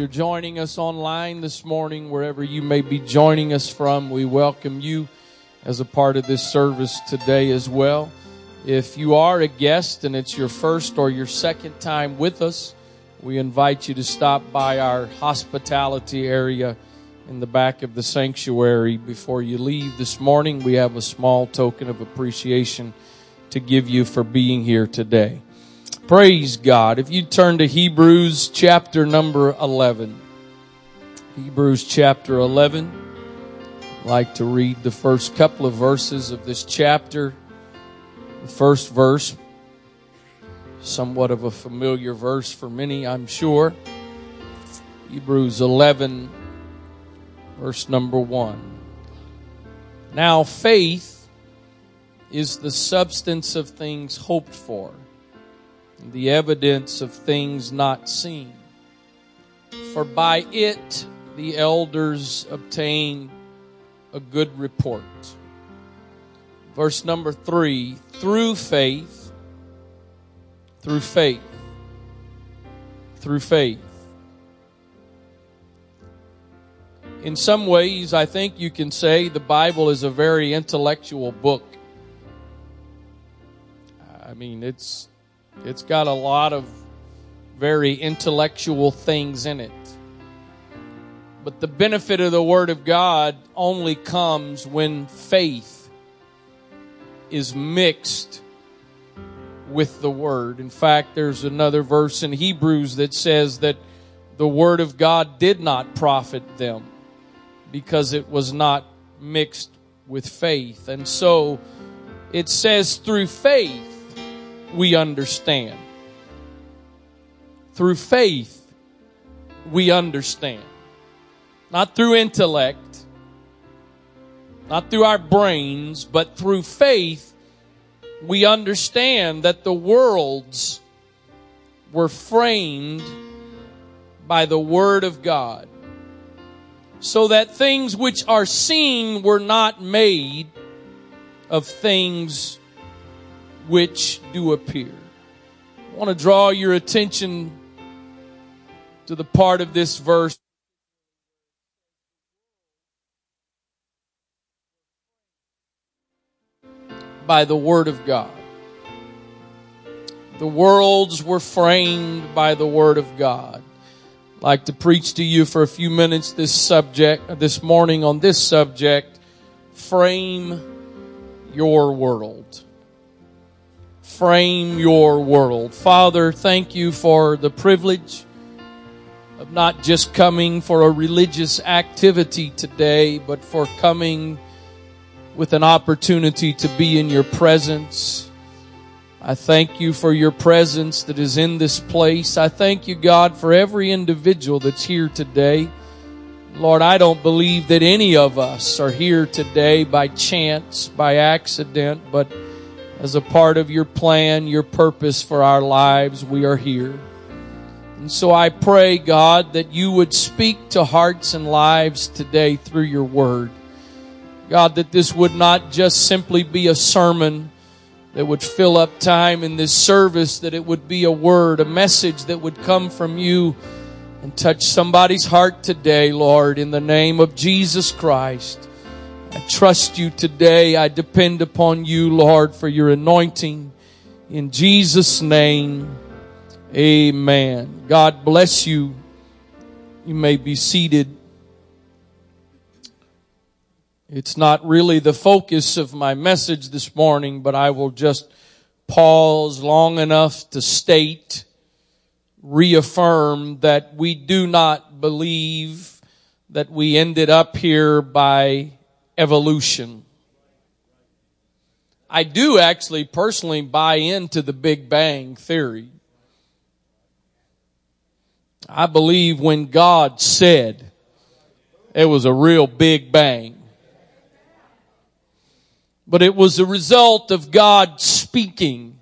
you're joining us online this morning, wherever you may be joining us from, we welcome you as a part of this service today as well. If you are a guest and it's your first or your second time with us, we invite you to stop by our hospitality area in the back of the sanctuary before you leave this morning. We have a small token of appreciation to give you for being here today. Praise God. If you turn to Hebrews chapter number 11. Hebrews chapter 11. I'd like to read the first couple of verses of this chapter. The first verse, somewhat of a familiar verse for many, I'm sure. Hebrews 11, verse number 1. Now faith is the substance of things hoped for the evidence of things not seen. For by it the elders obtain a good report. Verse number three, through faith, through faith, through faith. In some ways, I think you can say the Bible is a very intellectual book. I mean, it's it's got a lot of very intellectual things in it. But the benefit of the Word of God only comes when faith is mixed with the Word. In fact, there's another verse in Hebrews that says that the Word of God did not profit them because it was not mixed with faith. And so it says through faith we understand. Through faith, we understand. Not through intellect, not through our brains, but through faith, we understand that the worlds were framed by the Word of God. So that things which are seen were not made of things which do appear. I want to draw your attention to the part of this verse. By the Word of God. The worlds were framed by the Word of God. I'd like to preach to you for a few minutes this subject, uh, this morning on this subject, frame your world frame your world. Father, thank you for the privilege of not just coming for a religious activity today, but for coming with an opportunity to be in your presence. I thank you for your presence that is in this place. I thank you, God, for every individual that's here today. Lord, I don't believe that any of us are here today by chance, by accident, but as a part of your plan, your purpose for our lives, we are here. And so I pray, God, that you would speak to hearts and lives today through your word. God, that this would not just simply be a sermon that would fill up time in this service, that it would be a word, a message that would come from you and touch somebody's heart today, Lord, in the name of Jesus Christ. I trust you today. I depend upon you, Lord, for your anointing. In Jesus' name, amen. God bless you. You may be seated. It's not really the focus of my message this morning, but I will just pause long enough to state, reaffirm that we do not believe that we ended up here by evolution. I do actually personally buy into the Big Bang theory. I believe when God said it was a real big bang. But it was a result of God speaking.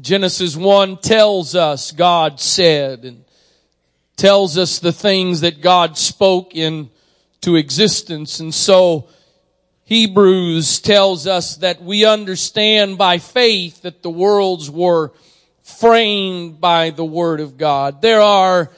Genesis 1 tells us God said and tells us the things that God spoke into existence. And so Hebrews tells us that we understand by faith that the worlds were framed by the Word of God. There are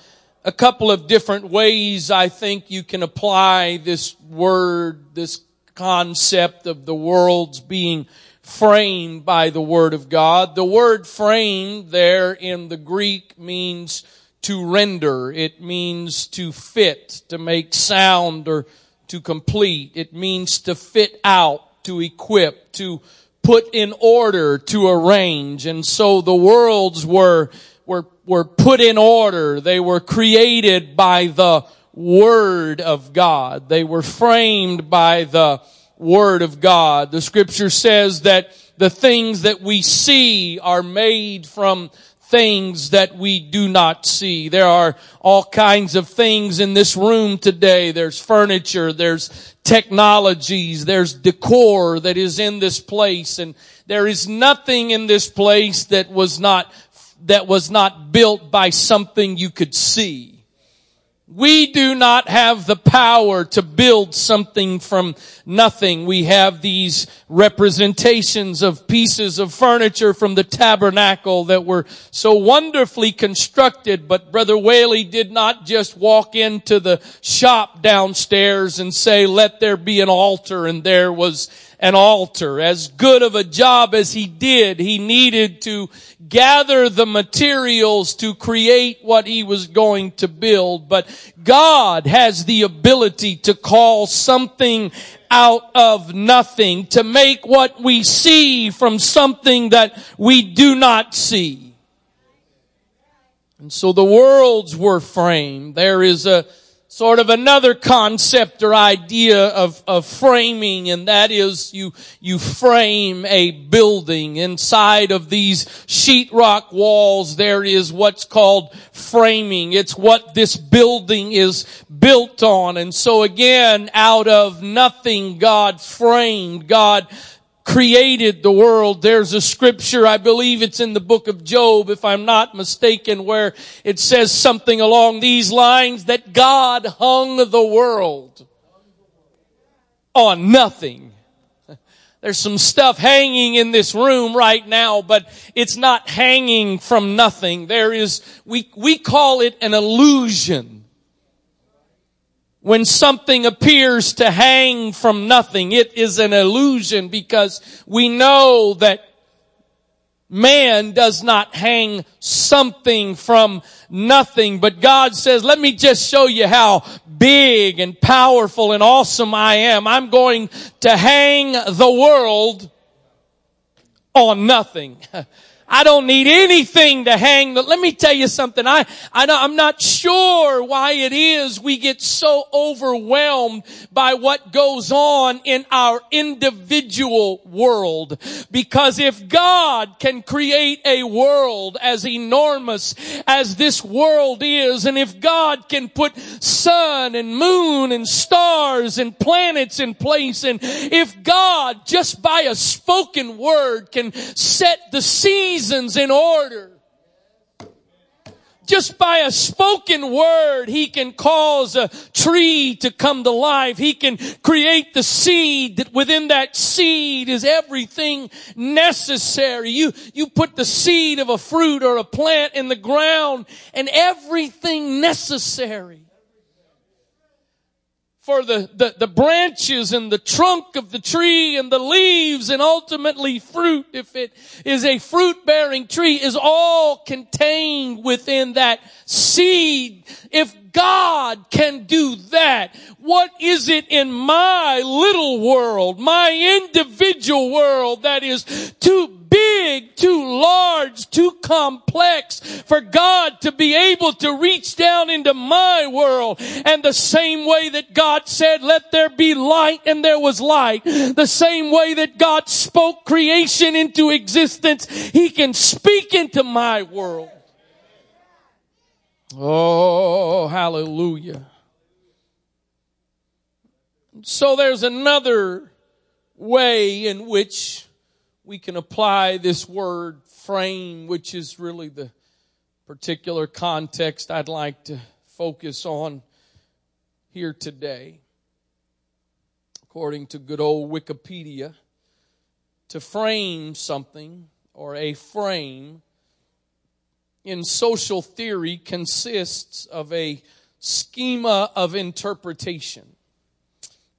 a couple of different ways I think you can apply this word, this concept of the world's being framed by the Word of God. The word framed there in the Greek means to render. It means to fit, to make sound or to complete. It means to fit out, to equip, to put in order, to arrange. And so the worlds were, were, were put in order. They were created by the Word of God. They were framed by the Word of God. The scripture says that the things that we see are made from things that we do not see. There are all kinds of things in this room today. There's furniture, there's technologies, there's decor that is in this place, and there is nothing in this place that was not, that was not built by something you could see. We do not have the power to build something from nothing. We have these representations of pieces of furniture from the tabernacle that were so wonderfully constructed, but Brother Whaley did not just walk into the shop downstairs and say, let there be an altar, and there was an altar. As good of a job as he did, he needed to gather the materials to create what he was going to build. But God has the ability to call something out of nothing, to make what we see from something that we do not see. And so the worlds were framed. There is a sort of another concept or idea of, of framing, and that is you, you frame a building. Inside of these sheetrock walls, there is what's called framing. It's what this building is built on. And so again, out of nothing, God framed, God created the world. There's a scripture, I believe it's in the book of Job, if I'm not mistaken, where it says something along these lines that God hung the world on nothing. There's some stuff hanging in this room right now, but it's not hanging from nothing. There is, we, we call it an illusion when something appears to hang from nothing, it is an illusion because we know that man does not hang something from nothing. But God says, let me just show you how big and powerful and awesome I am. I'm going to hang the world on nothing. I don't need anything to hang. But let me tell you something. I, I I'm not sure why it is we get so overwhelmed by what goes on in our individual world. Because if God can create a world as enormous as this world is, and if God can put sun and moon and stars and planets in place, and if God just by a spoken word can set the scene in order. Just by a spoken word, he can cause a tree to come to life. He can create the seed that within that seed is everything necessary. You, you put the seed of a fruit or a plant in the ground and everything necessary for the, the, the branches and the trunk of the tree and the leaves and ultimately fruit, if it is a fruit bearing tree, is all contained within that seed. If God can do that, what is it in my little world, my individual world that is too big, too large, too complex for God to be able to reach down into my world. And the same way that God said, let there be light and there was light. The same way that God spoke creation into existence, He can speak into my world. Oh, hallelujah. So there's another way in which we can apply this word frame, which is really the particular context I'd like to focus on here today. According to good old Wikipedia, to frame something or a frame in social theory consists of a schema of interpretation.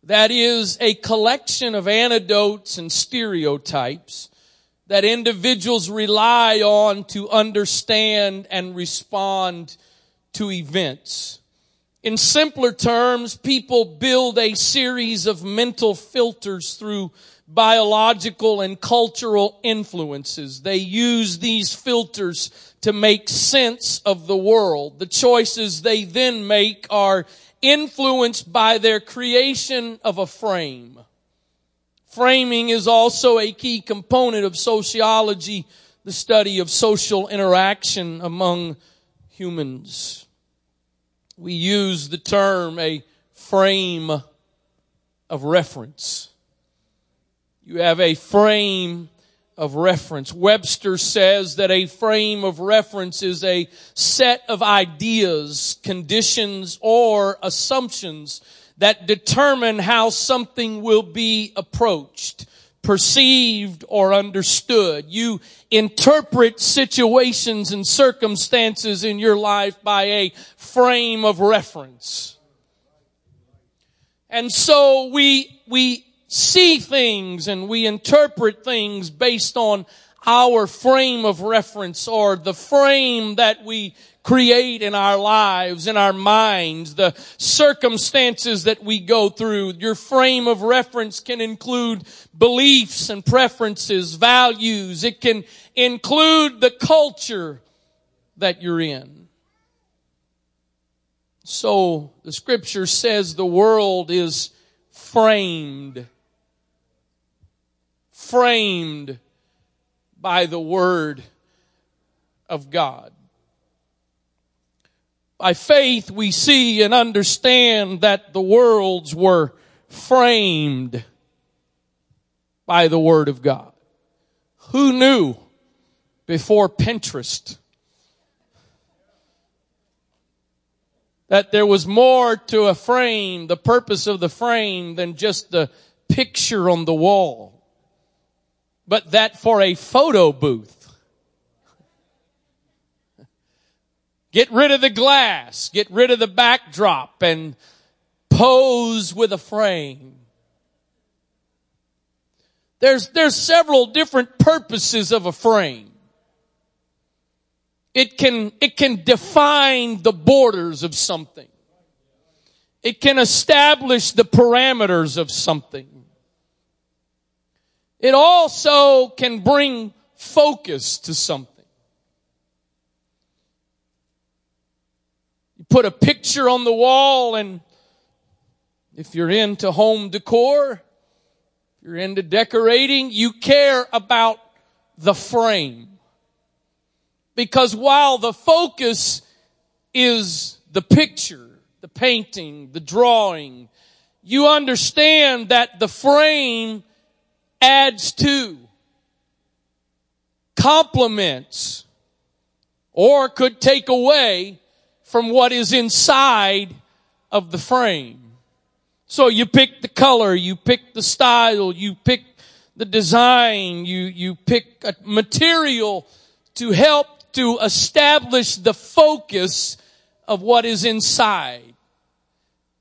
That is a collection of anecdotes and stereotypes that individuals rely on to understand and respond to events. In simpler terms, people build a series of mental filters through biological and cultural influences. They use these filters to make sense of the world. The choices they then make are influenced by their creation of a frame. Framing is also a key component of sociology, the study of social interaction among humans. We use the term a frame of reference. You have a frame of reference. Webster says that a frame of reference is a set of ideas, conditions, or assumptions that determine how something will be approached, perceived, or understood. You interpret situations and circumstances in your life by a frame of reference. And so we, we see things and we interpret things based on our frame of reference or the frame that we create in our lives, in our minds, the circumstances that we go through. Your frame of reference can include beliefs and preferences, values. It can include the culture that you're in. So the scripture says the world is framed framed by the Word of God. By faith, we see and understand that the worlds were framed by the Word of God. Who knew before Pinterest that there was more to a frame, the purpose of the frame, than just the picture on the wall? But that for a photo booth, get rid of the glass, get rid of the backdrop and pose with a frame. There's, there's several different purposes of a frame. It can, it can define the borders of something. It can establish the parameters of something. It also can bring focus to something. You put a picture on the wall and if you're into home decor, you're into decorating, you care about the frame. Because while the focus is the picture, the painting, the drawing, you understand that the frame adds to, complements, or could take away from what is inside of the frame. So you pick the color, you pick the style, you pick the design, you, you pick a material to help to establish the focus of what is inside.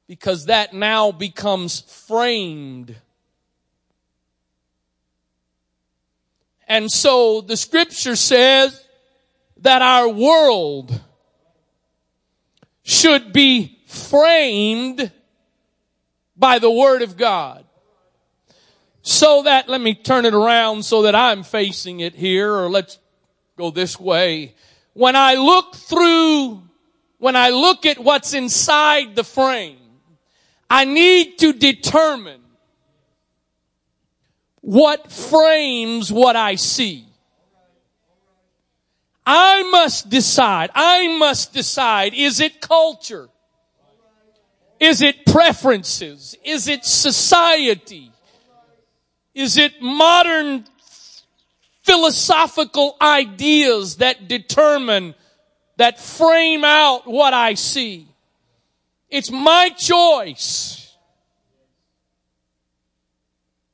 Because that now becomes framed And so the scripture says that our world should be framed by the word of God. So that, let me turn it around so that I'm facing it here, or let's go this way. When I look through, when I look at what's inside the frame, I need to determine what frames what I see. I must decide. I must decide. Is it culture? Is it preferences? Is it society? Is it modern philosophical ideas that determine, that frame out what I see? It's my choice.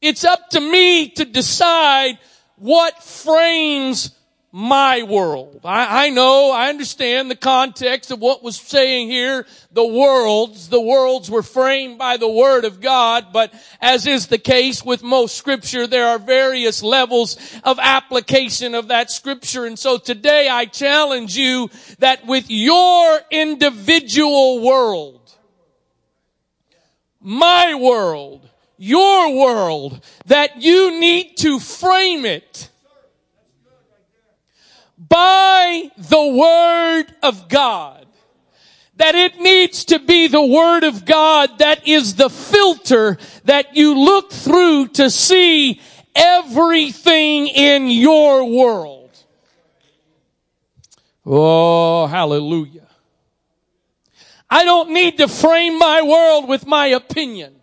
It's up to me to decide what frames my world. I, I, know, I understand the context of what was saying here. The worlds, the worlds were framed by the Word of God, but as is the case with most scripture, there are various levels of application of that scripture. And so today I challenge you that with your individual world, my world, your world, that you need to frame it by the Word of God. That it needs to be the Word of God that is the filter that you look through to see everything in your world. Oh, hallelujah. I don't need to frame my world with my opinion.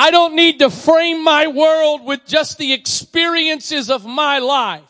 I don't need to frame my world with just the experiences of my life.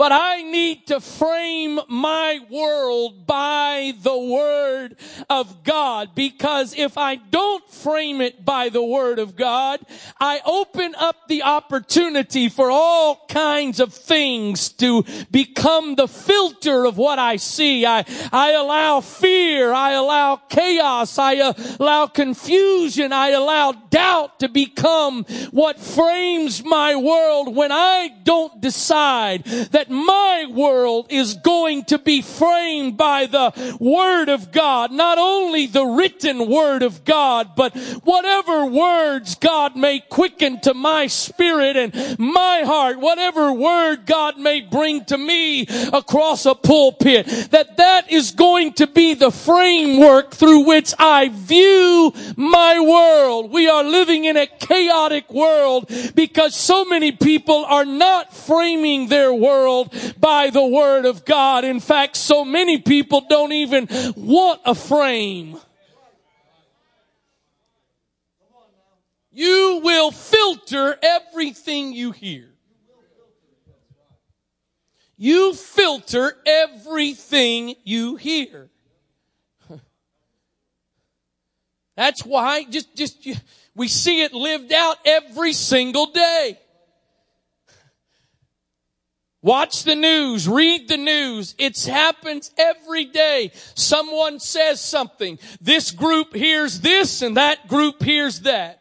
But I need to frame my world by the Word of God because if I don't frame it by the Word of God, I open up the opportunity for all kinds of things to become the filter of what I see. I, I allow fear. I allow chaos. I allow confusion. I allow doubt to become what frames my world when I don't decide that my world is going to be framed by the Word of God. Not only the written Word of God, but whatever words God may quicken to my spirit and my heart, whatever word God may bring to me across a pulpit, that that is going to be the framework through which I view my world. We are living in a chaotic world because so many people are not framing their world world by the word of God. In fact, so many people don't even want a frame. You will filter everything you hear. You filter everything you hear. That's why just, just, we see it lived out every single day. Watch the news, read the news. It happens every day. Someone says something. This group hears this and that group hears that.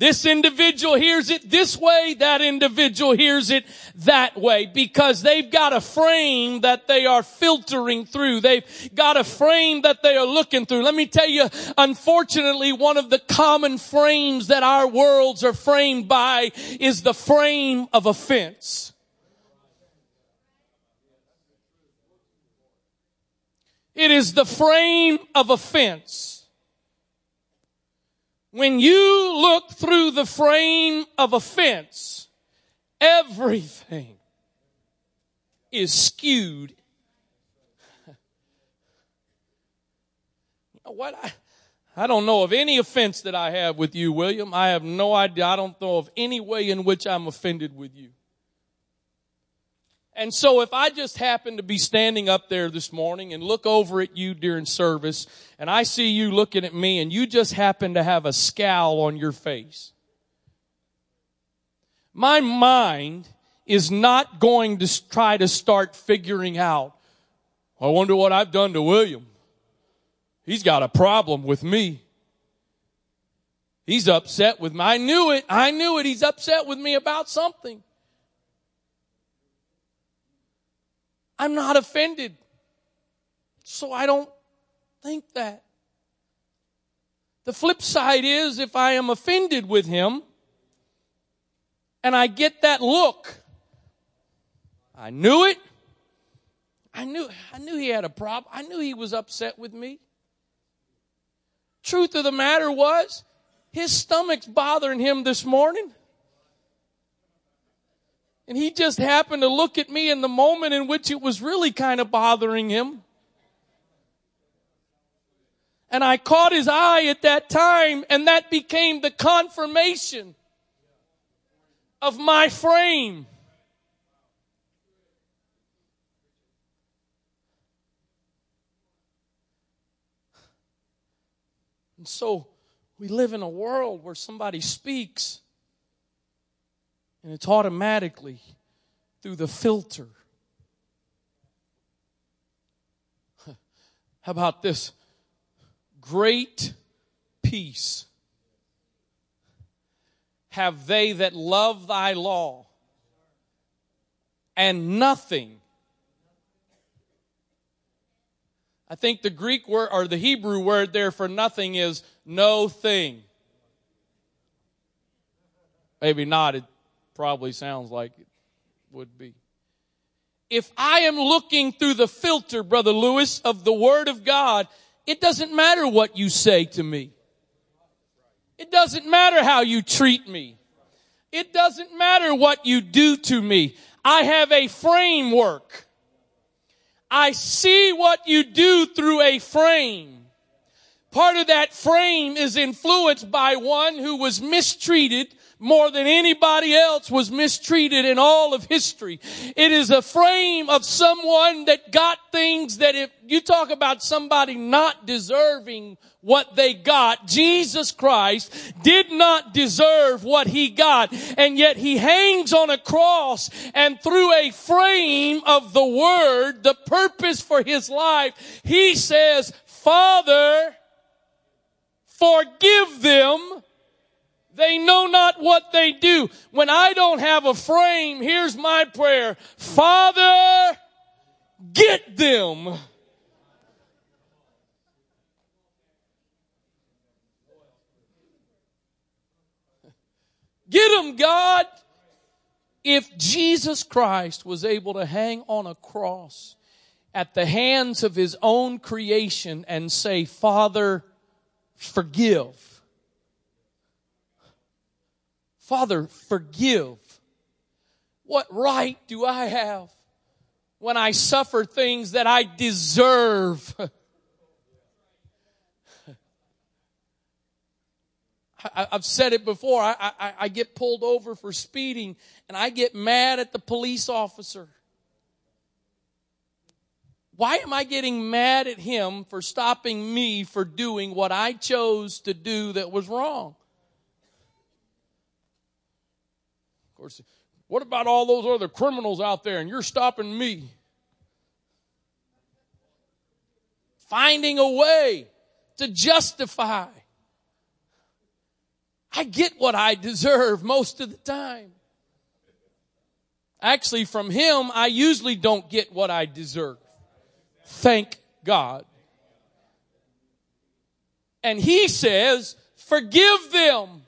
This individual hears it this way, that individual hears it that way because they've got a frame that they are filtering through. They've got a frame that they are looking through. Let me tell you, unfortunately, one of the common frames that our worlds are framed by is the frame of offense. It is the frame of offense. When you look through the frame of a fence, everything is skewed. what? I, I don't know of any offense that I have with you, William. I have no idea. I don't know of any way in which I'm offended with you. And so if I just happen to be standing up there this morning and look over at you during service and I see you looking at me and you just happen to have a scowl on your face, my mind is not going to try to start figuring out, I wonder what I've done to William. He's got a problem with me. He's upset with me. I knew it. I knew it. He's upset with me about something. I'm not offended. So I don't think that. The flip side is if I am offended with him and I get that look, I knew it. I knew, I knew he had a problem. I knew he was upset with me. Truth of the matter was, his stomach's bothering him this morning. And he just happened to look at me in the moment in which it was really kind of bothering him. And I caught his eye at that time, and that became the confirmation of my frame. And so we live in a world where somebody speaks and it's automatically through the filter. How about this? Great peace have they that love thy law, and nothing. I think the Greek word or the Hebrew word there for nothing is no thing. Maybe not. Probably sounds like it would be. If I am looking through the filter, Brother Lewis, of the Word of God, it doesn't matter what you say to me. It doesn't matter how you treat me. It doesn't matter what you do to me. I have a framework. I see what you do through a frame. Part of that frame is influenced by one who was mistreated more than anybody else was mistreated in all of history. It is a frame of someone that got things that if you talk about somebody not deserving what they got, Jesus Christ did not deserve what he got. And yet he hangs on a cross and through a frame of the word, the purpose for his life, he says, Father, forgive them they know not what they do. When I don't have a frame, here's my prayer. Father, get them. Get them, God. If Jesus Christ was able to hang on a cross at the hands of his own creation and say, Father, forgive Father, forgive. What right do I have when I suffer things that I deserve? I, have said it before. I, I, I get pulled over for speeding and I get mad at the police officer. Why am I getting mad at him for stopping me for doing what I chose to do that was wrong? Course, what about all those other criminals out there and you're stopping me? Finding a way to justify. I get what I deserve most of the time. Actually, from him, I usually don't get what I deserve. Thank God. And he says, forgive them.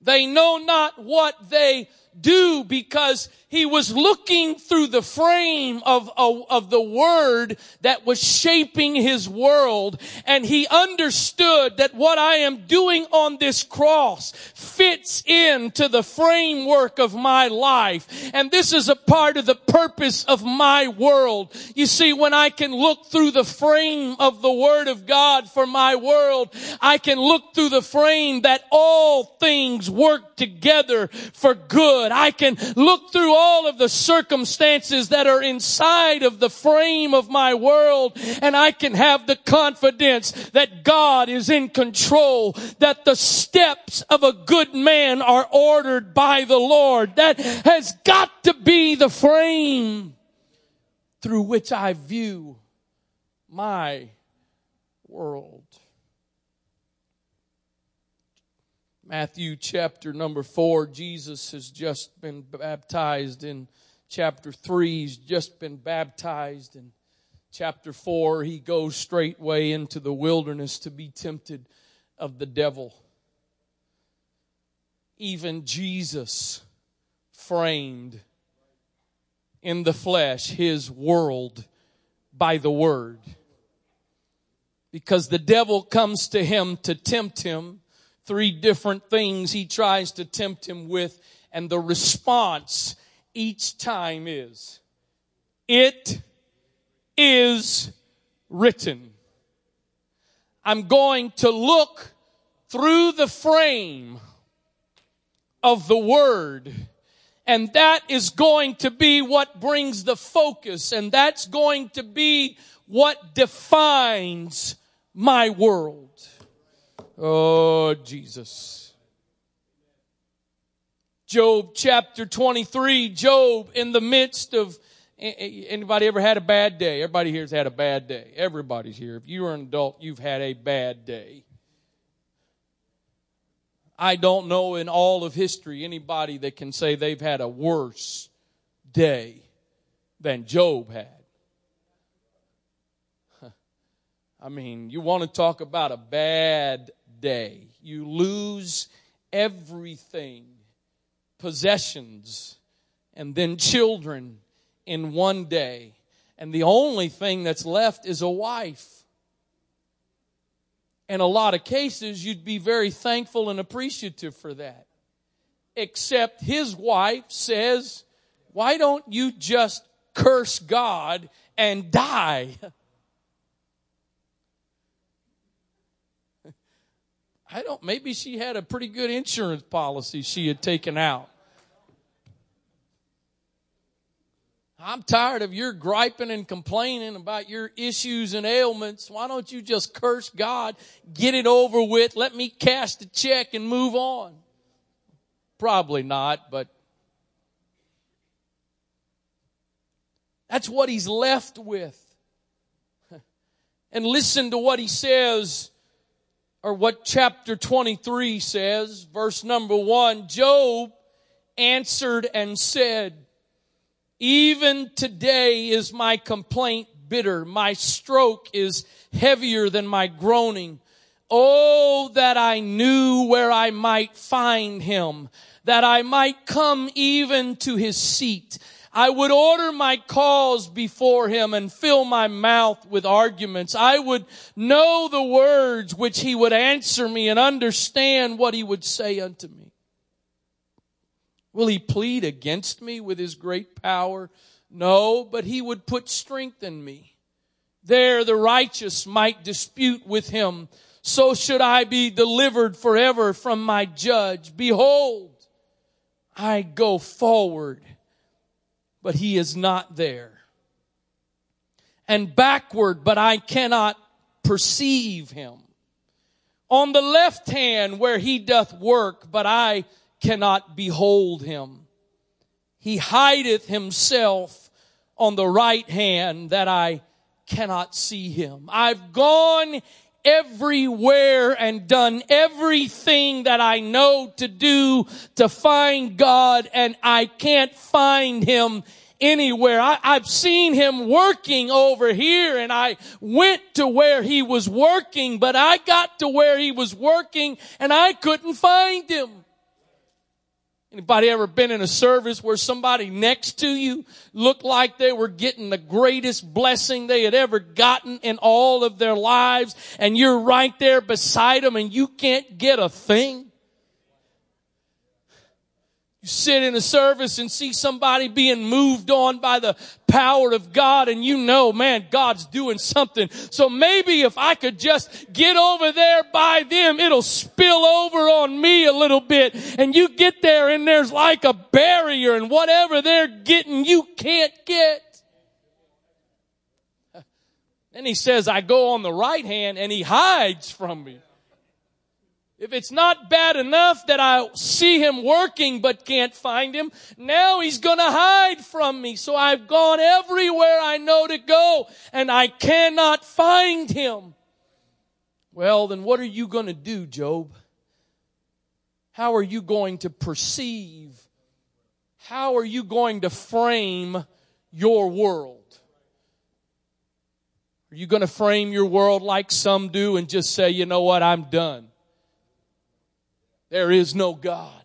They know not what they do because he was looking through the frame of, of, of, the word that was shaping his world and he understood that what I am doing on this cross fits into the framework of my life and this is a part of the purpose of my world. You see, when I can look through the frame of the word of God for my world, I can look through the frame that all things work together for good. I can look through all of the circumstances that are inside of the frame of my world and I can have the confidence that God is in control, that the steps of a good man are ordered by the Lord. That has got to be the frame through which I view my world. Matthew chapter number four, Jesus has just been baptized. In chapter three, he's just been baptized. In chapter four, he goes straightway into the wilderness to be tempted of the devil. Even Jesus framed in the flesh his world by the word. Because the devil comes to him to tempt him three different things he tries to tempt him with, and the response each time is, It is written. I'm going to look through the frame of the word. And that is going to be what brings the focus. And that's going to be what defines my world. Oh, Jesus. Job chapter 23, Job in the midst of Anybody ever had a bad day? Everybody here's had a bad day. Everybody's here. If you are an adult, you've had a bad day. I don't know in all of history anybody that can say they've had a worse day than Job had. I mean, you want to talk about a bad day. You lose everything possessions, and then children in one day. And the only thing that's left is a wife. In a lot of cases, you'd be very thankful and appreciative for that. Except his wife says, Why don't you just curse God and die? I don't, maybe she had a pretty good insurance policy she had taken out. I'm tired of your griping and complaining about your issues and ailments. Why don't you just curse God, get it over with, let me cash the check and move on? Probably not, but that's what he's left with. And listen to what he says, or what chapter 23 says, verse number one. Job answered and said, even today is my complaint bitter. My stroke is heavier than my groaning. Oh, that I knew where I might find him, that I might come even to his seat. I would order my cause before him and fill my mouth with arguments. I would know the words which he would answer me and understand what he would say unto me. Will he plead against me with his great power? No, but he would put strength in me. There the righteous might dispute with him. So should I be delivered forever from my judge. Behold, I go forward, but he is not there. And backward, but I cannot perceive him. On the left hand where he doth work, but I cannot behold him. He hideth himself on the right hand that I cannot see him. I've gone everywhere and done everything that I know to do to find God and I can't find him anywhere. I, have seen him working over here and I went to where he was working, but I got to where he was working and I couldn't find him. Anybody ever been in a service where somebody next to you looked like they were getting the greatest blessing they had ever gotten in all of their lives and you're right there beside them and you can't get a thing? You sit in a service and see somebody being moved on by the power of God and you know, man, God's doing something. So maybe if I could just get over there by them, it'll spill over on me a little bit. And you get there and there's like a barrier and whatever they're getting, you can't get. Then he says, I go on the right hand and he hides from me. If it's not bad enough that I see him working but can't find him, now he's gonna hide from me. So I've gone everywhere I know to go and I cannot find him. Well, then what are you gonna do, Job? How are you going to perceive? How are you going to frame your world? Are you going to frame your world like some do and just say, you know what, I'm done? There is no God.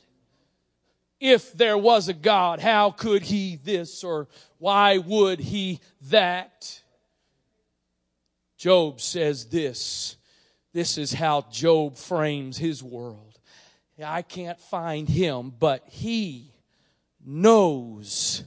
If there was a God, how could he this or why would he that? Job says this. This is how Job frames his world. I can't find him, but he knows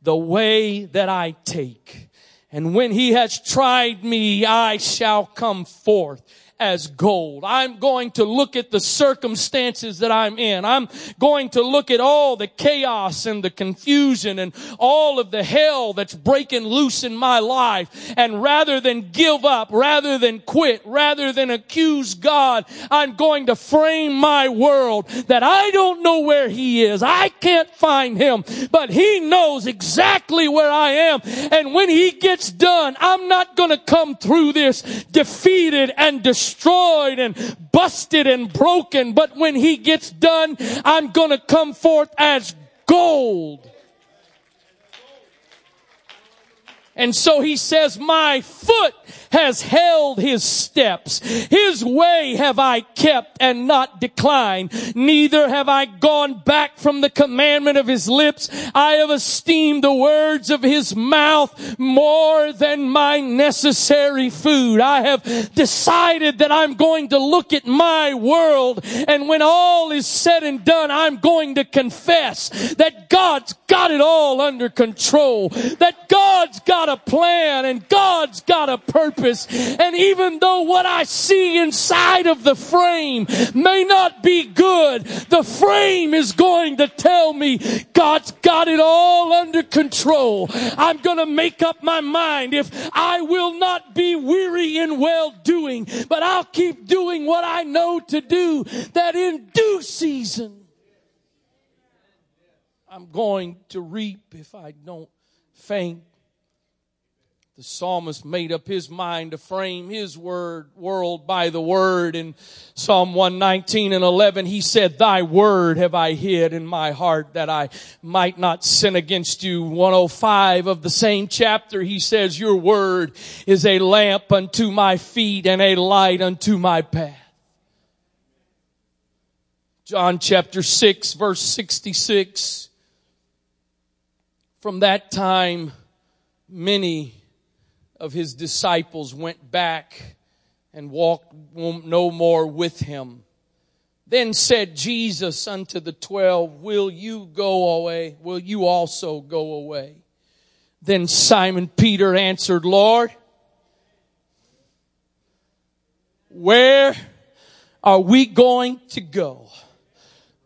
the way that I take. And when he has tried me, I shall come forth as gold. I'm going to look at the circumstances that I'm in. I'm going to look at all the chaos and the confusion and all of the hell that's breaking loose in my life. And rather than give up, rather than quit, rather than accuse God, I'm going to frame my world that I don't know where He is. I can't find Him, but He knows exactly where I am. And when He gets done, I'm not going to come through this defeated and destroyed and busted and broken. But when He gets done, I'm going to come forth as gold. And so he says, my foot has held his steps. His way have I kept and not declined. Neither have I gone back from the commandment of his lips. I have esteemed the words of his mouth more than my necessary food. I have decided that I'm going to look at my world and when all is said and done, I'm going to confess that God's got it all under control. That God's got a plan and God's got a purpose. And even though what I see inside of the frame may not be good, the frame is going to tell me God's got it all under control. I'm going to make up my mind if I will not be weary in well doing, but I'll keep doing what I know to do that in due season I'm going to reap if I don't faint. The psalmist made up his mind to frame his word, world by the word. In Psalm 119 and 11, he said, Thy word have I hid in my heart that I might not sin against you. 105 of the same chapter, he says, Your word is a lamp unto my feet and a light unto my path. John chapter 6 verse 66. From that time, many of his disciples went back and walked no more with him. Then said Jesus unto the twelve, Will you go away? Will you also go away? Then Simon Peter answered, Lord, where are we going to go?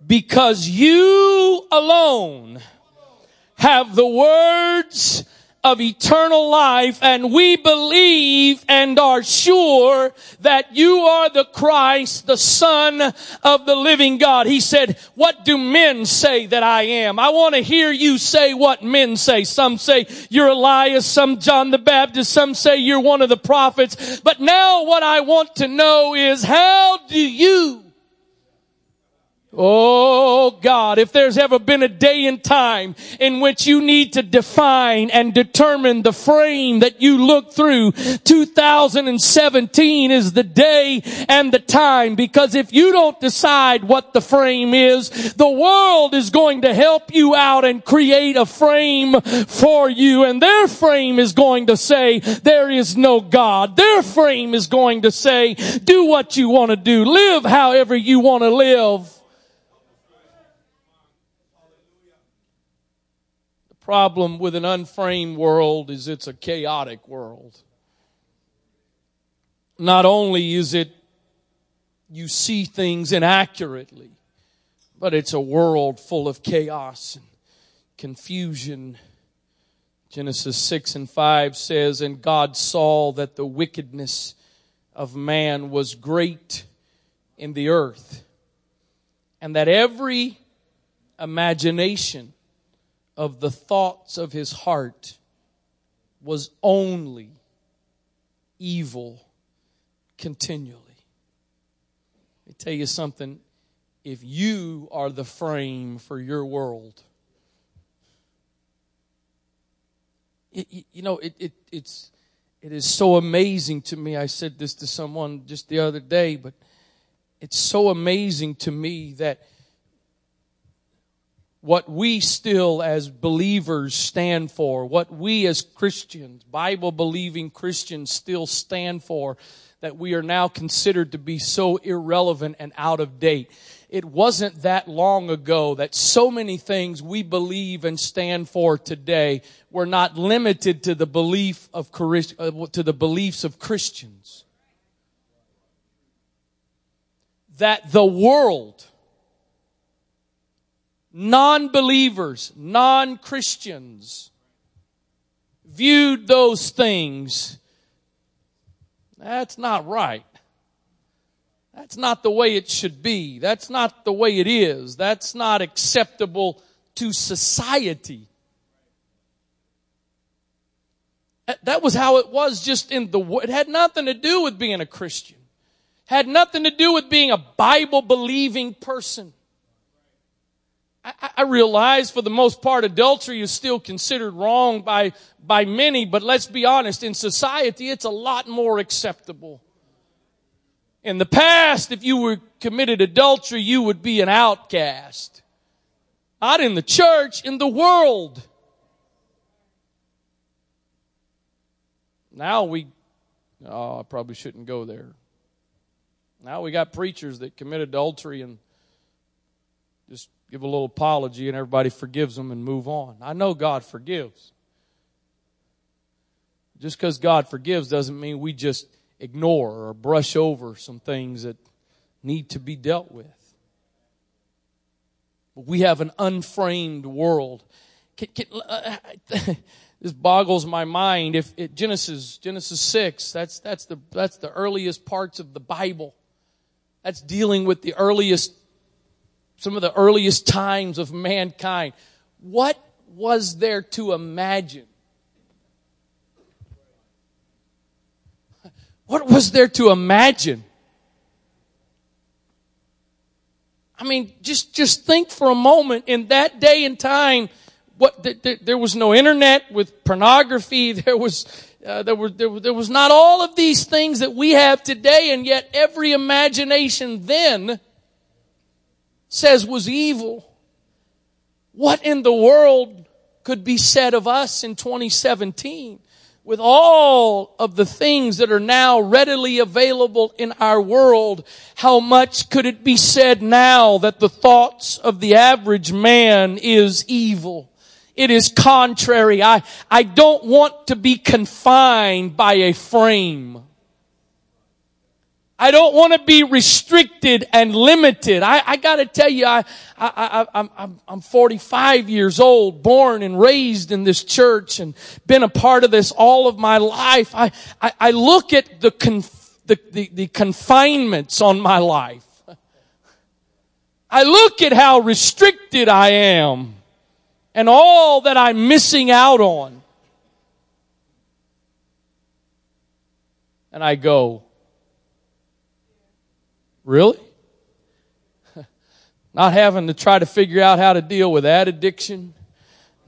Because you alone have the words of eternal life and we believe and are sure that you are the Christ, the Son of the living God. He said, what do men say that I am? I want to hear you say what men say. Some say you're Elias, some John the Baptist, some say you're one of the prophets. But now what I want to know is how do you Oh God, if there's ever been a day and time in which you need to define and determine the frame that you look through, 2017 is the day and the time because if you don't decide what the frame is, the world is going to help you out and create a frame for you and their frame is going to say there is no God. Their frame is going to say do what you want to do, live however you want to live. Problem with an unframed world is it's a chaotic world. Not only is it you see things inaccurately, but it's a world full of chaos and confusion. Genesis 6 and 5 says, And God saw that the wickedness of man was great in the earth, and that every imagination of the thoughts of his heart was only evil continually. Let me tell you something. If you are the frame for your world, it, you know, it, it, it's, it is so amazing to me. I said this to someone just the other day, but it's so amazing to me that what we still as believers stand for, what we as Christians, Bible believing Christians still stand for, that we are now considered to be so irrelevant and out of date. It wasn't that long ago that so many things we believe and stand for today were not limited to the belief of uh, to the beliefs of Christians. that the world, non-believers, non-Christians, viewed those things, that's not right. That's not the way it should be. That's not the way it is. That's not acceptable to society. That was how it was just in the, it had nothing to do with being a Christian. Had nothing to do with being a Bible believing person. I, I realize for the most part adultery is still considered wrong by, by many, but let's be honest, in society it's a lot more acceptable. In the past, if you were committed adultery, you would be an outcast. Not in the church, in the world. Now we, oh, I probably shouldn't go there. Now we got preachers that commit adultery and just give a little apology and everybody forgives them and move on. I know God forgives. Just because God forgives doesn't mean we just ignore or brush over some things that need to be dealt with. But We have an unframed world. Can, can, uh, this boggles my mind. If it, Genesis Genesis six, that's that's the that's the earliest parts of the Bible. That's dealing with the earliest, some of the earliest times of mankind. What was there to imagine? What was there to imagine? I mean, just, just think for a moment in that day and time, what, there, there was no internet with pornography. There was, uh, there, were, there, there was not all of these things that we have today, and yet every imagination then says was evil. What in the world could be said of us in 2017 with all of the things that are now readily available in our world? How much could it be said now that the thoughts of the average man is evil? It is contrary. I, I don't want to be confined by a frame. I don't want to be restricted and limited. I, I gotta tell you, I, I, I, I'm, I'm 45 years old, born and raised in this church and been a part of this all of my life. I, I, I look at the, conf, the, the, the confinements on my life. I look at how restricted I am and all that I'm missing out on. And I go, really? Not having to try to figure out how to deal with that addiction,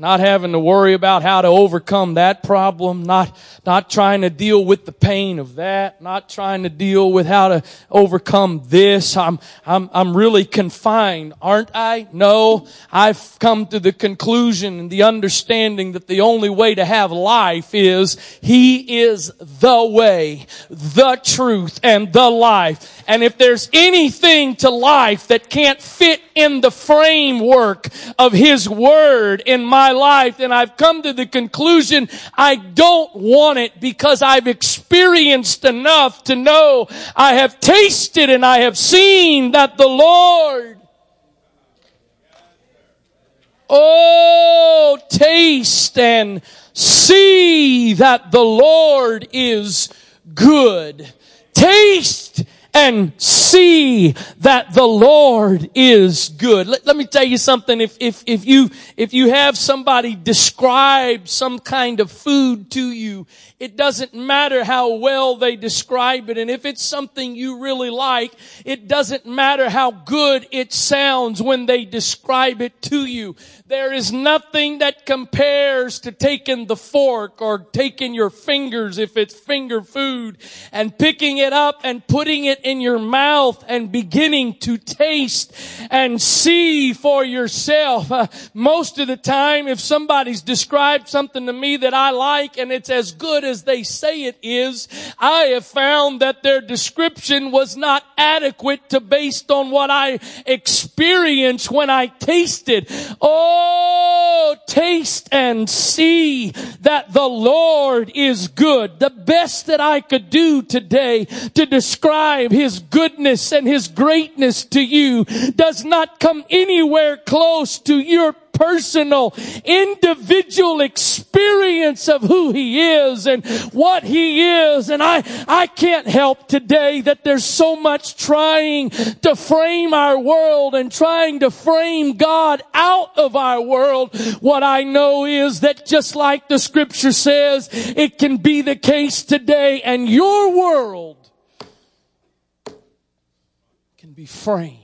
not having to worry about how to overcome that problem, not, not trying to deal with the pain of that, not trying to deal with how to overcome this. I'm, I'm, I'm really confined, aren't I? No, I've come to the conclusion and the understanding that the only way to have life is He is the way, the truth, and the life. And if there's anything to life that can't fit in the framework of His Word in my life, then I've come to the conclusion I don't want it because I've experienced enough to know I have tasted and I have seen that the Lord Oh, taste and see that the Lord is good. Taste and see that the Lord is good. Let, let, me tell you something. If, if, if you, if you have somebody describe some kind of food to you, it doesn't matter how well they describe it. And if it's something you really like, it doesn't matter how good it sounds when they describe it to you. There is nothing that compares to taking the fork or taking your fingers if it's finger food and picking it up and putting it in your mouth and beginning to taste and see for yourself. Uh, most of the time, if somebody's described something to me that I like and it's as good as they say it is, I have found that their description was not adequate to based on what I experienced when I tasted. Oh, taste and see that the Lord is good. The best that I could do today to describe His goodness and His greatness to you does not come anywhere close to your personal, individual experience of who He is and what He is. And I, I can't help today that there's so much trying to frame our world and trying to frame God out of our world. What I know is that just like the scripture says, it can be the case today and your world can be framed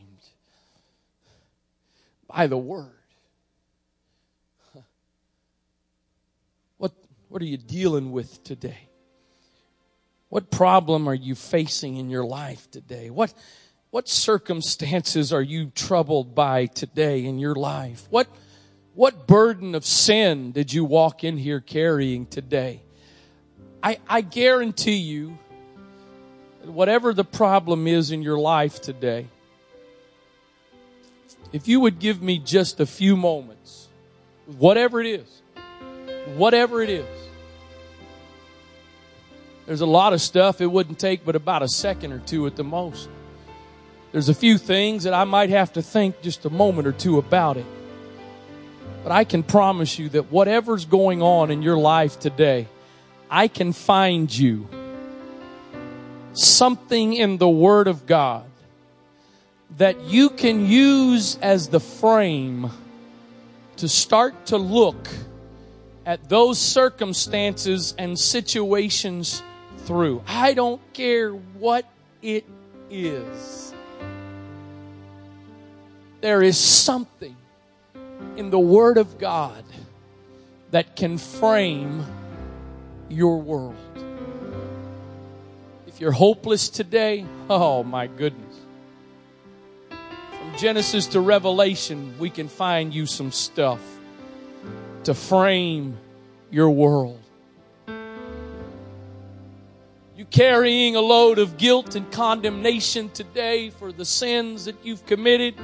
by the word. What are you dealing with today? What problem are you facing in your life today? What, what circumstances are you troubled by today in your life? What, what burden of sin did you walk in here carrying today? I, I guarantee you, whatever the problem is in your life today, if you would give me just a few moments, whatever it is, whatever it is, there's a lot of stuff it wouldn't take but about a second or two at the most. There's a few things that I might have to think just a moment or two about it. But I can promise you that whatever's going on in your life today, I can find you something in the Word of God that you can use as the frame to start to look at those circumstances and situations through. I don't care what it is. There is something in the Word of God that can frame your world. If you're hopeless today, oh my goodness. From Genesis to Revelation, we can find you some stuff to frame your world carrying a load of guilt and condemnation today for the sins that you've committed,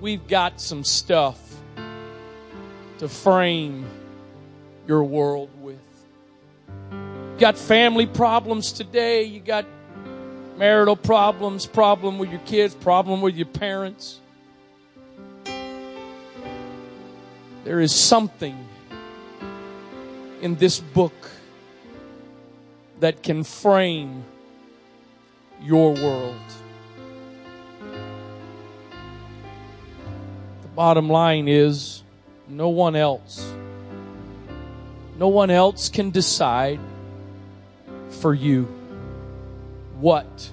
we've got some stuff to frame your world with. You got family problems today, you got marital problems, problem with your kids, problem with your parents. There is something in this book that can frame your world. The bottom line is no one else, no one else can decide for you what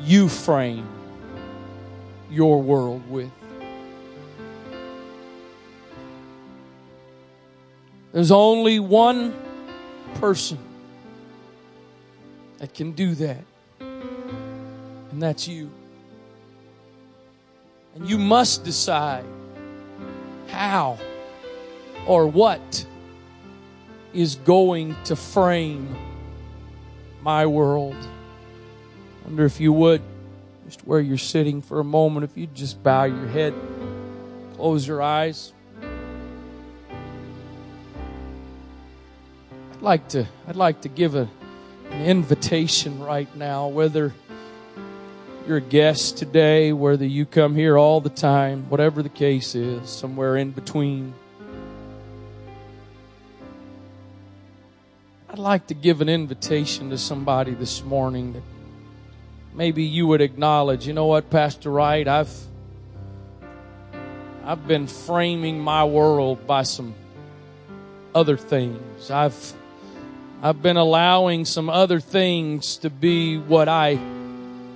you frame your world with. There's only one person that can do that. And that's you. And you must decide how or what is going to frame my world. I wonder if you would, just where you're sitting for a moment, if you'd just bow your head, close your eyes. I'd like to I'd like to give a an invitation right now, whether you're a guest today, whether you come here all the time, whatever the case is, somewhere in between. I'd like to give an invitation to somebody this morning that maybe you would acknowledge, you know what, Pastor Wright, I've I've been framing my world by some other things. I've I've been allowing some other things to be what I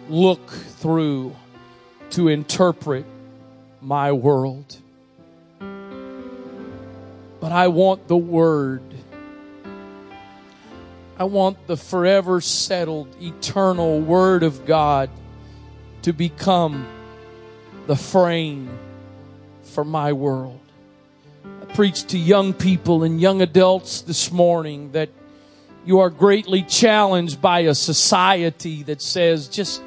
look through to interpret my world. But I want the Word. I want the forever settled, eternal Word of God to become the frame for my world. I preached to young people and young adults this morning that you are greatly challenged by a society that says just,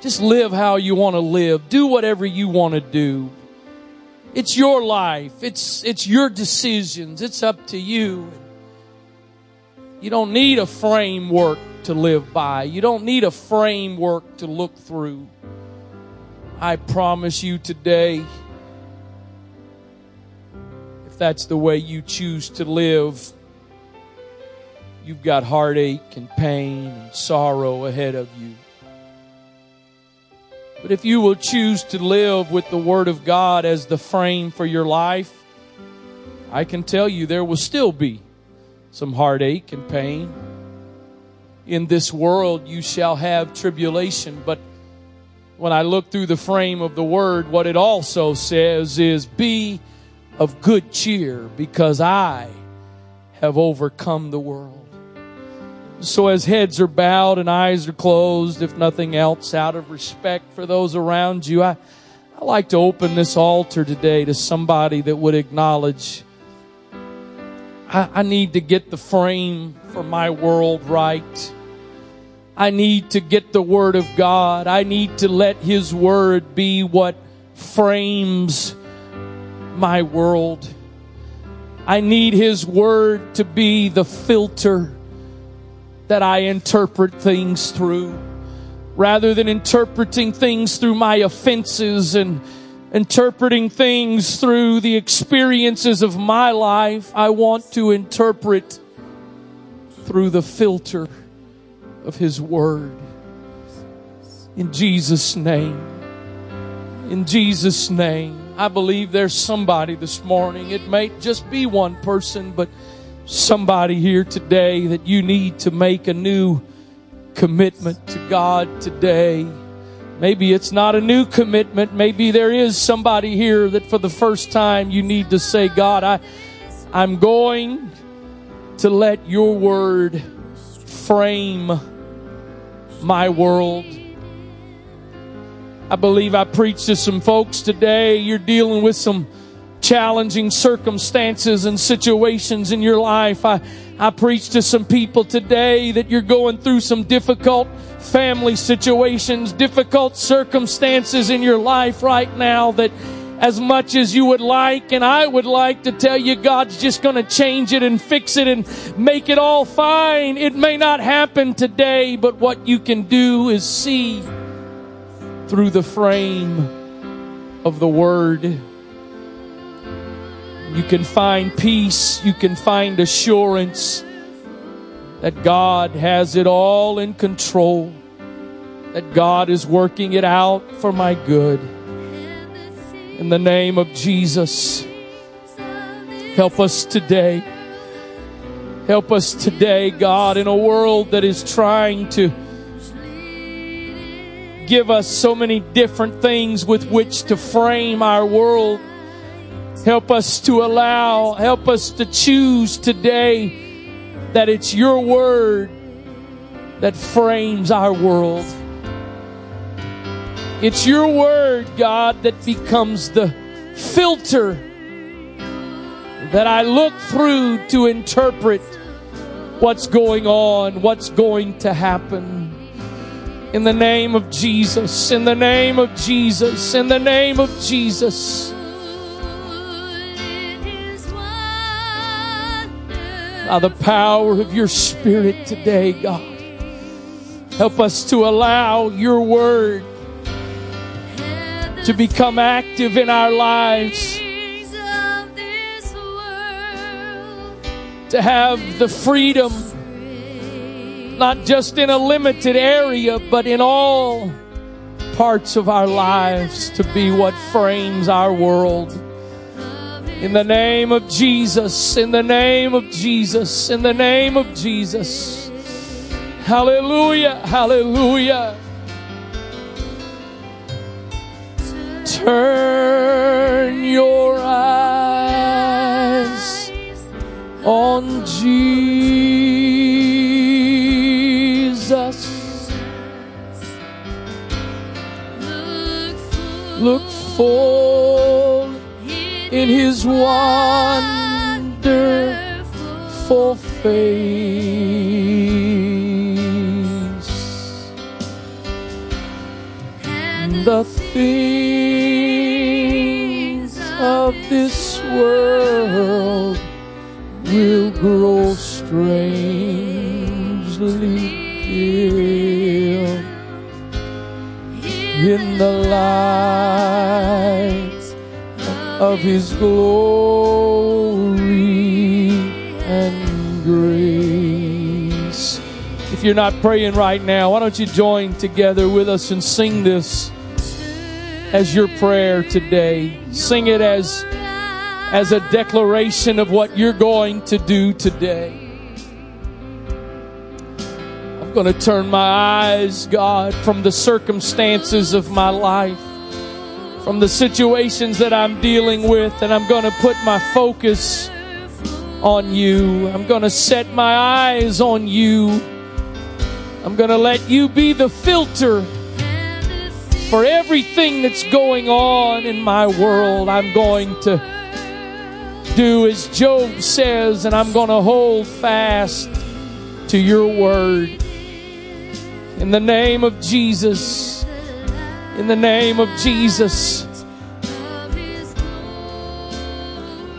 just live how you want to live. Do whatever you want to do. It's your life. It's, it's your decisions. It's up to you. You don't need a framework to live by. You don't need a framework to look through. I promise you today, if that's the way you choose to live, you've got heartache and pain and sorrow ahead of you. But if you will choose to live with the Word of God as the frame for your life, I can tell you there will still be some heartache and pain. In this world you shall have tribulation, but when I look through the frame of the Word, what it also says is, Be of good cheer because I have overcome the world. So, as heads are bowed and eyes are closed, if nothing else, out of respect for those around you, I, I like to open this altar today to somebody that would acknowledge I, I need to get the frame for my world right. I need to get the Word of God. I need to let His Word be what frames my world. I need His Word to be the filter that I interpret things through. Rather than interpreting things through my offenses and interpreting things through the experiences of my life, I want to interpret through the filter of His Word. In Jesus' name. In Jesus' name. I believe there's somebody this morning. It may just be one person, but somebody here today that you need to make a new commitment to God today. Maybe it's not a new commitment. Maybe there is somebody here that for the first time you need to say, God, I, I'm going to let your word frame my world. I believe I preached to some folks today. You're dealing with some challenging circumstances and situations in your life. I, I preach to some people today that you're going through some difficult family situations, difficult circumstances in your life right now that as much as you would like and I would like to tell you God's just to change it and fix it and make it all fine. It may not happen today, but what you can do is see through the frame of the Word. You can find peace. You can find assurance that God has it all in control, that God is working it out for my good. In the name of Jesus, help us today. Help us today, God, in a world that is trying to give us so many different things with which to frame our world. Help us to allow, help us to choose today that it's your word that frames our world. It's your word, God, that becomes the filter that I look through to interpret what's going on, what's going to happen. In the name of Jesus, in the name of Jesus, in the name of Jesus. By the power of your Spirit today, God. Help us to allow your word to become active in our lives. To have the freedom, not just in a limited area, but in all parts of our lives, to be what frames our world. In the name of Jesus, in the name of Jesus, in the name of Jesus. Hallelujah, hallelujah. Turn your eyes on Jesus. Look for in his wonderful face. And the things of this world will grow strangely dim in the light of His glory and grace. If you're not praying right now, why don't you join together with us and sing this as your prayer today? Sing it as as a declaration of what you're going to do today. I'm going to turn my eyes, God, from the circumstances of my life, from the situations that I'm dealing with, and I'm going to put my focus on you. I'm going to set my eyes on you. I'm going to let you be the filter for everything that's going on in my world. I'm going to do as Job says, and I'm going to hold fast to your word. In the name of Jesus. In the name of Jesus.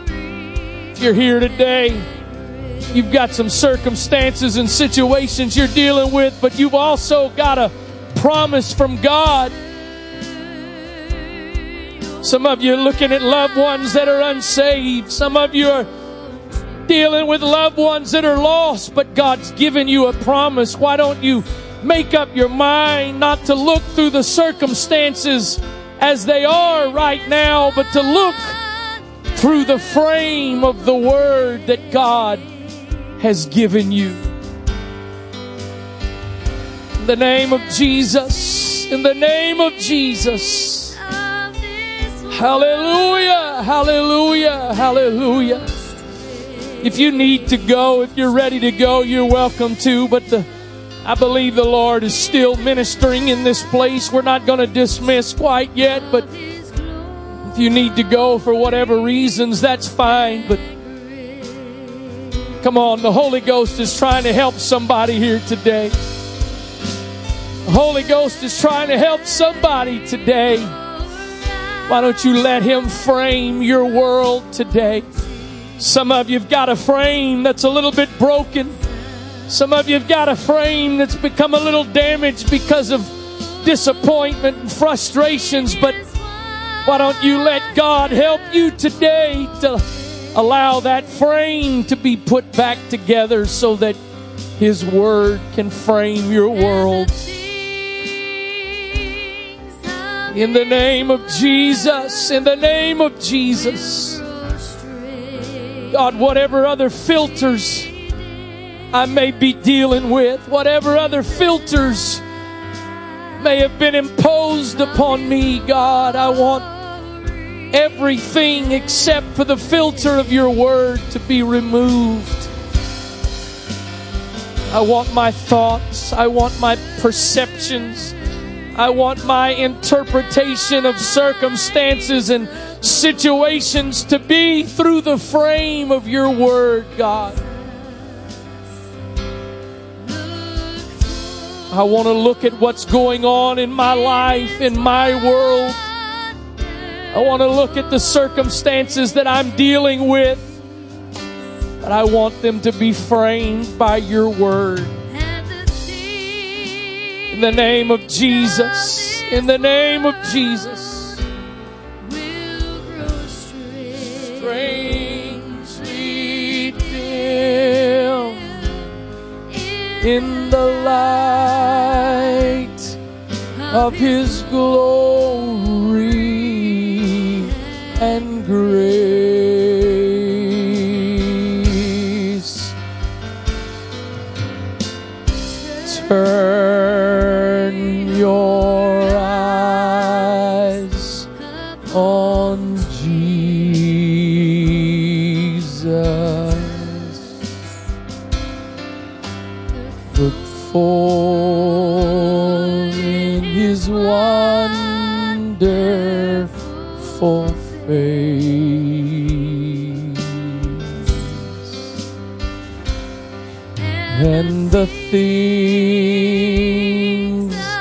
If you're here today, you've got some circumstances and situations you're dealing with, but you've also got a promise from God some of you are looking at loved ones that are unsaved. Some of you are dealing with loved ones that are lost, but God's given you a promise. Why don't you make up your mind not to look through the circumstances as they are right now, but to look through the frame of the Word that God has given you? In the name of Jesus, in the name of Jesus. Hallelujah, hallelujah, hallelujah. If you need to go, if you're ready to go, you're welcome to. But the, I believe the Lord is still ministering in this place. We're not going to dismiss quite yet, but if you need to go for whatever reasons, that's fine. But come on, the Holy Ghost is trying to help somebody here today. The Holy Ghost is trying to help somebody today. Why don't you let Him frame your world today? Some of you've got a frame that's a little bit broken. Some of you've got a frame that's become a little damaged because of disappointment and frustrations. But why don't you let God help you today to allow that frame to be put back together so that His Word can frame your world? In the name of Jesus, in the name of Jesus. God, whatever other filters I may be dealing with, whatever other filters may have been imposed upon me, God, I want everything except for the filter of your word to be removed. I want my thoughts, I want my perceptions. I want my interpretation of circumstances and situations to be through the frame of your word, God. I want to look at what's going on in my life, in my world. I want to look at the circumstances that I'm dealing with. But I want them to be framed by your word. In the name of Jesus. In the name of Jesus. Strangely in the light of His glory and grace. Things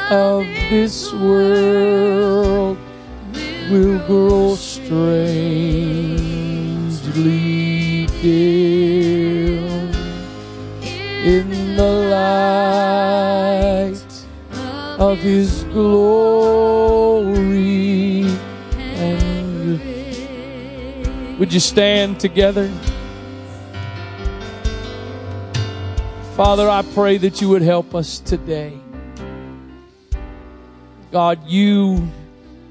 of this world will grow strangely dear in the light of his glory and would you stand together father i pray that you would help us today god you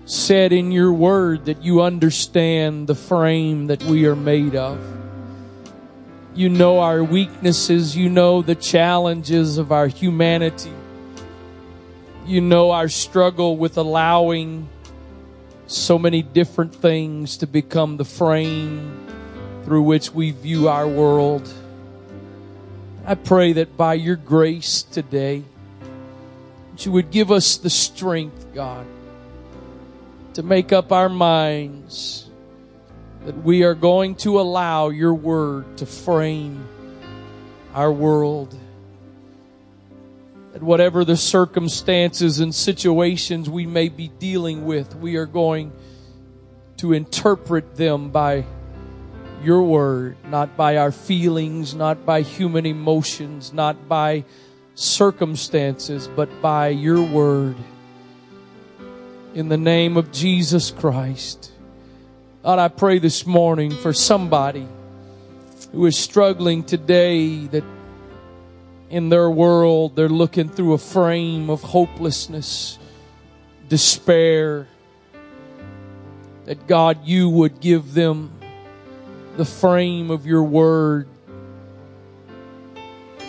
said in your word that you understand the frame that we are made of you know our weaknesses. You know the challenges of our humanity. You know our struggle with allowing so many different things to become the frame through which we view our world. I pray that by your grace today, you would give us the strength, God, to make up our minds that we are going to allow your word to frame our world. That whatever the circumstances and situations we may be dealing with, we are going to interpret them by your word, not by our feelings, not by human emotions, not by circumstances, but by your word. In the name of Jesus Christ. God, I pray this morning for somebody who is struggling today that in their world they're looking through a frame of hopelessness, despair. That God, you would give them the frame of your word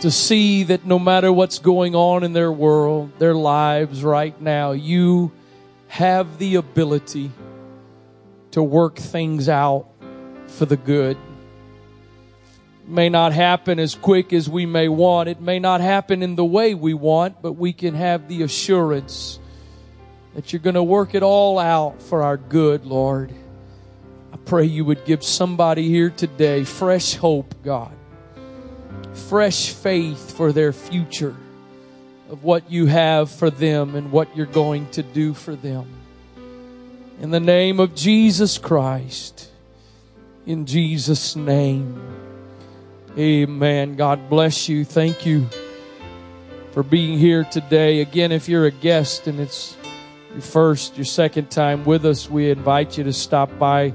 to see that no matter what's going on in their world, their lives right now, you have the ability to work things out for the good. It may not happen as quick as we may want. It may not happen in the way we want, but we can have the assurance that you're going to work it all out for our good, Lord. Pray you would give somebody here today fresh hope, God, fresh faith for their future of what you have for them and what you're going to do for them. In the name of Jesus Christ. In Jesus' name. Amen. God bless you. Thank you for being here today. Again, if you're a guest and it's your first, your second time with us, we invite you to stop by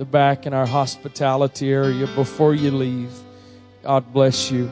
the back in our hospitality area before you leave. God bless you.